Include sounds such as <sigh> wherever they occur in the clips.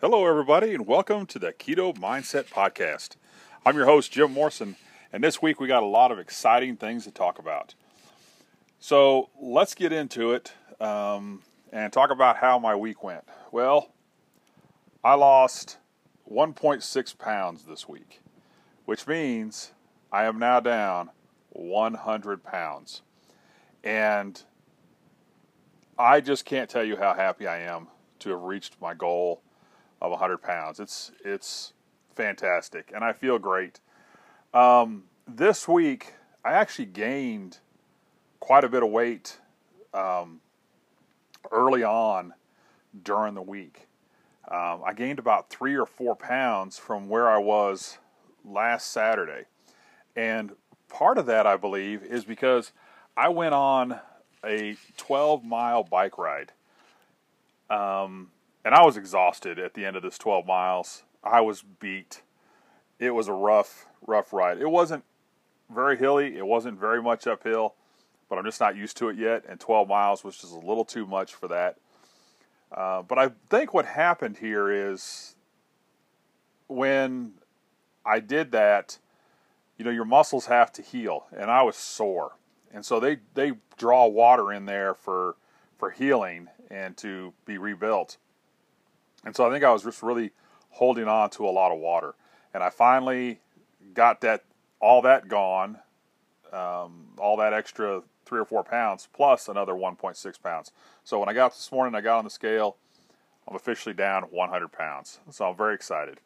Hello, everybody, and welcome to the Keto Mindset Podcast. I'm your host, Jim Morrison, and this week we got a lot of exciting things to talk about. So let's get into it um, and talk about how my week went. Well, I lost 1.6 pounds this week, which means I am now down 100 pounds. And I just can't tell you how happy I am to have reached my goal of 100 pounds. It's it's fantastic, and I feel great. Um, this week, I actually gained quite a bit of weight um, early on during the week. Um, I gained about three or four pounds from where I was last Saturday, and part of that, I believe, is because I went on a 12 mile bike ride. Um, and I was exhausted at the end of this 12 miles. I was beat. It was a rough, rough ride. It wasn't very hilly. It wasn't very much uphill, but I'm just not used to it yet. And 12 miles was just a little too much for that. Uh, but I think what happened here is when I did that, you know, your muscles have to heal, and I was sore, and so they they draw water in there for for healing and to be rebuilt. And so I think I was just really holding on to a lot of water. And I finally got that all that gone, um, all that extra three or four pounds plus another 1.6 pounds. So when I got this morning, I got on the scale. I'm officially down 100 pounds. So I'm very excited.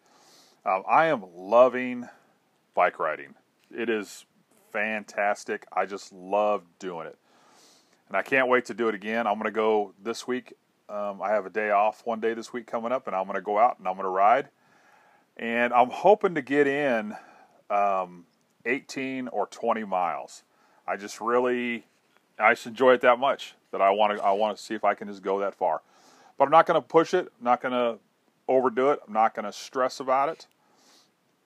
Um, I am loving bike riding. It is fantastic. I just love doing it. And I can't wait to do it again. I'm going to go this week um, I have a day off one day this week coming up, and I'm going to go out and I'm going to ride. And I'm hoping to get in um, 18 or 20 miles. I just really, I just enjoy it that much that I want to. I want to see if I can just go that far. But I'm not going to push it. I'm not going to overdo it. I'm not going to stress about it.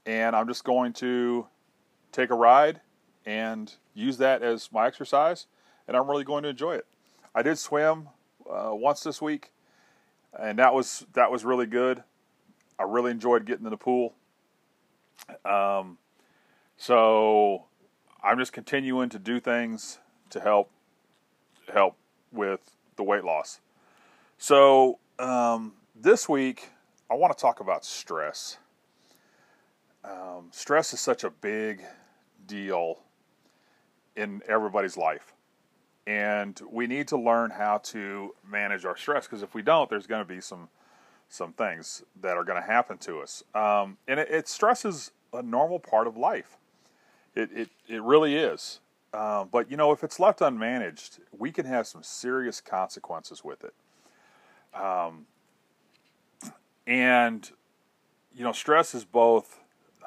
And I'm just going to take a ride and use that as my exercise. And I'm really going to enjoy it. I did swim uh, once this week, and that was that was really good. I really enjoyed getting in the pool. Um, so I'm just continuing to do things to help help with the weight loss. So um, this week I want to talk about stress. Um, stress is such a big deal in everybody's life and we need to learn how to manage our stress because if we don't, there's going to be some some things that are going to happen to us. Um, and it, it, stress is a normal part of life. It it, it really is. Um, but you know, if it's left unmanaged, we can have some serious consequences with it. Um, and you know, stress is both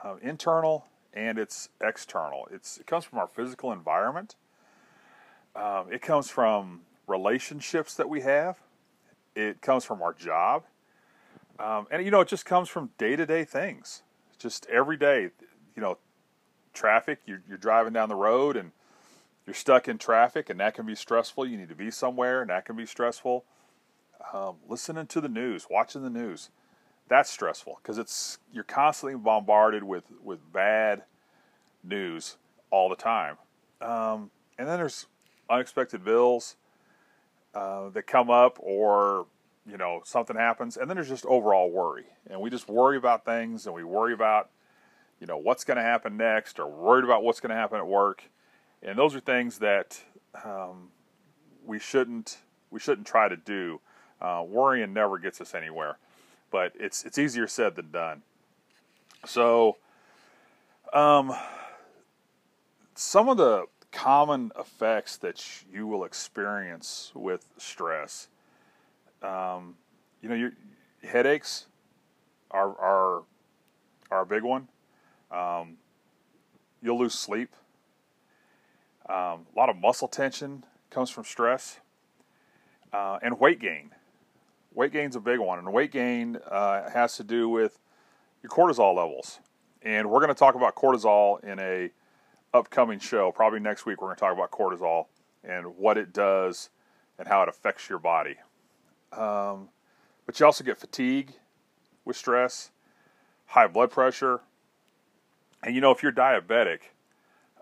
uh, internal and it's external. It's it comes from our physical environment um, it comes from relationships that we have. It comes from our job, um, and you know, it just comes from day to day things. Just every day, you know, traffic. You're, you're driving down the road and you're stuck in traffic, and that can be stressful. You need to be somewhere, and that can be stressful. Um, listening to the news, watching the news, that's stressful because it's you're constantly bombarded with with bad news all the time. Um, and then there's unexpected bills uh, that come up or you know something happens and then there's just overall worry. And we just worry about things and we worry about you know what's going to happen next or worried about what's going to happen at work. And those are things that um, we shouldn't we shouldn't try to do. Uh, worrying never gets us anywhere but it's it's easier said than done. So um, some of the common effects that you will experience with stress. Um, you know, your headaches are are are a big one. Um, you'll lose sleep. Um, a lot of muscle tension comes from stress, uh, and weight gain. Weight gain's a big one, and weight gain uh, has to do with your cortisol levels. And we're going to talk about cortisol in a upcoming show, probably next week, we're going to talk about cortisol and what it does and how it affects your body. Um, but you also get fatigue with stress, high blood pressure, and you know if you're diabetic,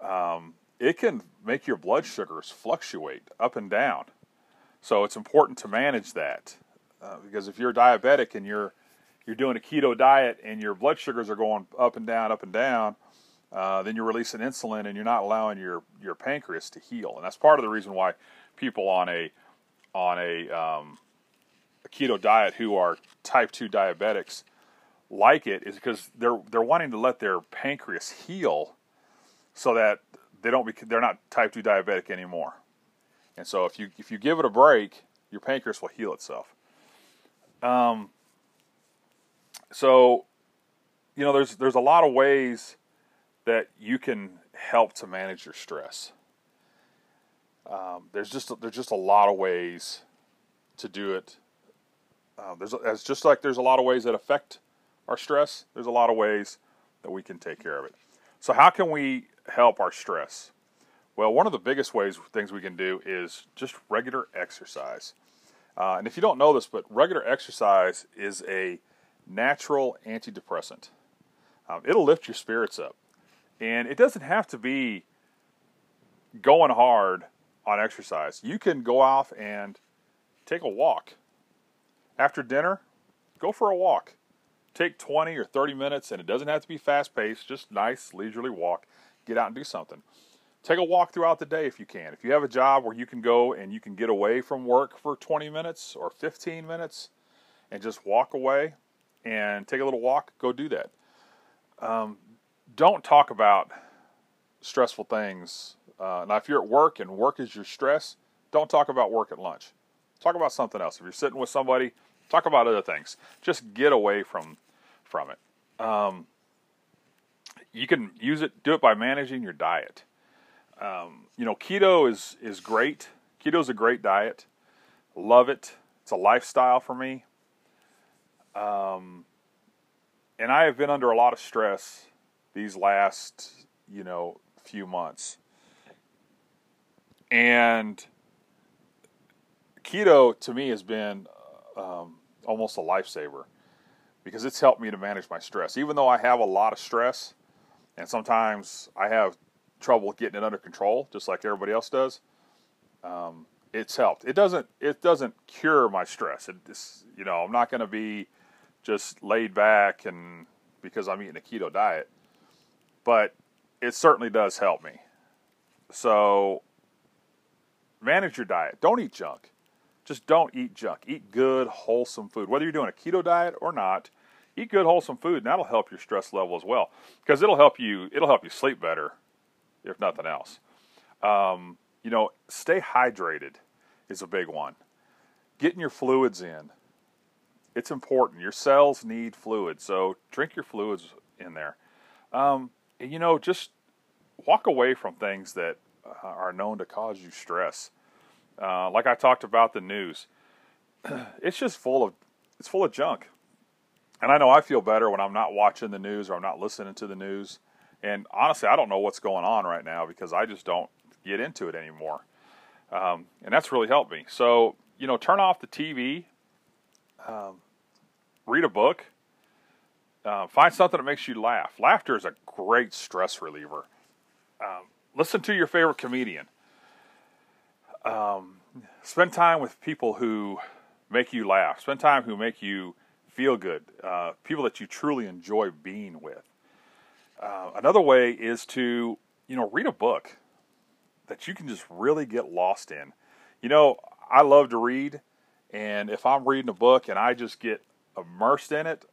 um, it can make your blood sugars fluctuate up and down. So it's important to manage that uh, because if you're diabetic and you're you're doing a keto diet and your blood sugars are going up and down, up and down, uh, then you're releasing insulin and you're not allowing your your pancreas to heal. And that's part of the reason why people on a on a, um, a keto diet who are type two diabetics like it is because they're they're wanting to let their pancreas heal so that they don't they're not type 2 diabetic anymore. And so if you if you give it a break, your pancreas will heal itself. Um, so you know there's there's a lot of ways that you can help to manage your stress. Um, there's just there's just a lot of ways to do it. Uh, there's it's just like there's a lot of ways that affect our stress. There's a lot of ways that we can take care of it. So how can we help our stress? Well, one of the biggest ways things we can do is just regular exercise. Uh, and if you don't know this, but regular exercise is a natural antidepressant. Um, it'll lift your spirits up, and it doesn't have to be going hard on exercise. You can go off and take a walk after dinner. Go for a walk. Take 20 or 30 minutes, and it doesn't have to be fast paced, just nice, leisurely walk get out and do something. Take a walk throughout the day if you can. If you have a job where you can go and you can get away from work for 20 minutes or 15 minutes and just walk away and take a little walk, go do that. Um, don't talk about stressful things. Uh, now, if you're at work and work is your stress, don't talk about work at lunch. Talk about something else. If you're sitting with somebody, talk about other things. Just get away from from it. Um, you can use it, do it by managing your diet. Um, you know, keto is is great. Keto is a great diet. Love it. It's a lifestyle for me. Um, and I have been under a lot of stress these last, you know, few months. And keto to me has been um, almost a lifesaver because it's helped me to manage my stress. Even though I have a lot of stress, and sometimes I have trouble getting it under control, just like everybody else does. Um, it's helped. It doesn't. It doesn't cure my stress. It's you know I'm not going to be just laid back and because I'm eating a keto diet, but it certainly does help me. So manage your diet. Don't eat junk. Just don't eat junk. Eat good, wholesome food. Whether you're doing a keto diet or not, eat good wholesome food and that'll help your stress level as well because it'll help you it'll help you sleep better if nothing else um, you know stay hydrated is a big one getting your fluids in it's important your cells need fluid so drink your fluids in there um, you know just walk away from things that uh, are known to cause you stress uh, like i talked about the news <clears throat> it's just full of it's full of junk and I know I feel better when I'm not watching the news or I'm not listening to the news. And honestly, I don't know what's going on right now because I just don't get into it anymore. Um, and that's really helped me. So, you know, turn off the TV, um, read a book, uh, find something that makes you laugh. Laughter is a great stress reliever. Um, listen to your favorite comedian. Um, spend time with people who make you laugh. Spend time who make you feel good, uh, people that you truly enjoy being with. Uh, another way is to, you know, read a book that you can just really get lost in. You know, I love to read, and if I'm reading a book and I just get immersed in it,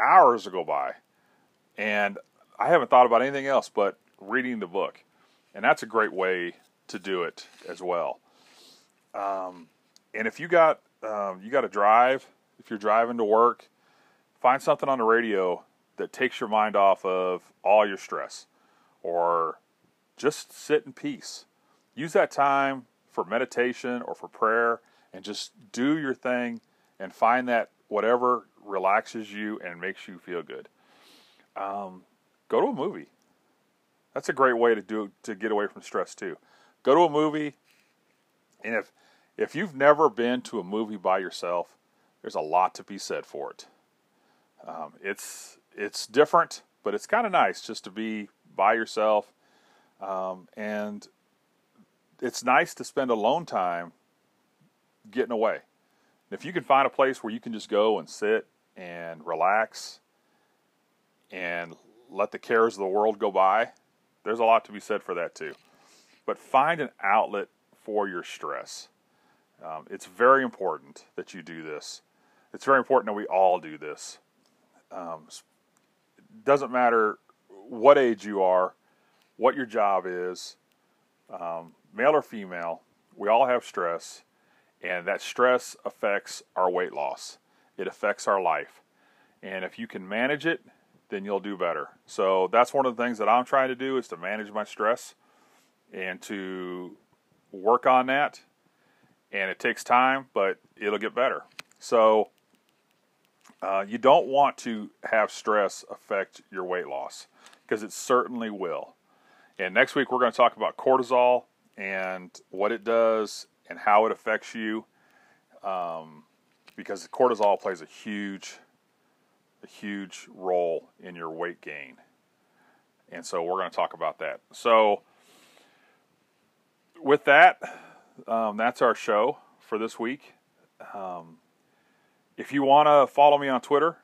hours will go by, and I haven't thought about anything else but reading the book, and that's a great way to do it as well. Um, and if you got um, you got to drive if you're driving to work, find something on the radio that takes your mind off of all your stress or just sit in peace. Use that time for meditation or for prayer and just do your thing and find that whatever relaxes you and makes you feel good. Um, go to a movie. That's a great way to do to get away from stress too. Go to a movie, and if if you've never been to a movie by yourself, there's a lot to be said for it. Um, it's it's different, but it's kind of nice just to be by yourself, um, and it's nice to spend alone time getting away. If you can find a place where you can just go and sit and relax and let the cares of the world go by, there's a lot to be said for that too. But find an outlet for your stress. Um, it's very important that you do this. It's very important that we all do this. Um, it doesn't matter what age you are, what your job is, um, male or female, we all have stress, and that stress affects our weight loss. It affects our life. And if you can manage it, then you'll do better. So that's one of the things that I'm trying to do is to manage my stress and to work on that. And it takes time, but it'll get better. So uh, you don't want to have stress affect your weight loss because it certainly will. And next week we're going to talk about cortisol and what it does and how it affects you. Um, because cortisol plays a huge, a huge role in your weight gain. And so we're going to talk about that. So, with that, um, that's our show for this week. Um, if you want to follow me on Twitter,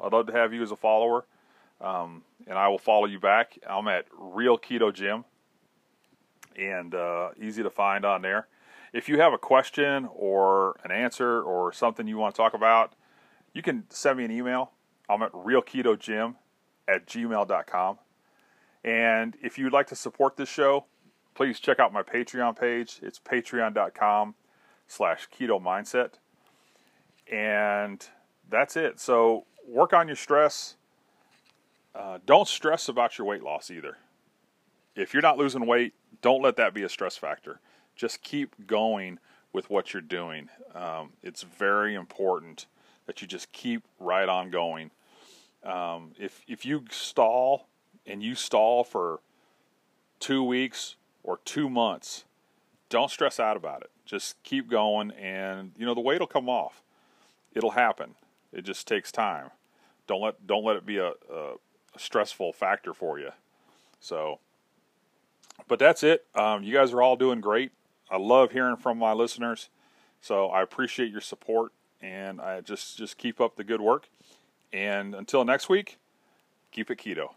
I'd love to have you as a follower, um, and I will follow you back. I'm at Real Keto Jim, and uh, easy to find on there. If you have a question or an answer or something you want to talk about, you can send me an email. I'm at realketojim at gmail.com. And if you'd like to support this show, please check out my Patreon page. It's patreon.com slash keto mindset. And that's it. So work on your stress. Uh, don't stress about your weight loss either. If you're not losing weight, don't let that be a stress factor. Just keep going with what you're doing. Um, it's very important that you just keep right on going. Um, if if you stall and you stall for two weeks or two months, don't stress out about it. Just keep going, and you know the weight will come off. It'll happen. It just takes time. Don't let don't let it be a, a, stressful factor for you. So, but that's it. Um, you guys are all doing great. I love hearing from my listeners. So I appreciate your support, and I just just keep up the good work. And until next week, keep it keto.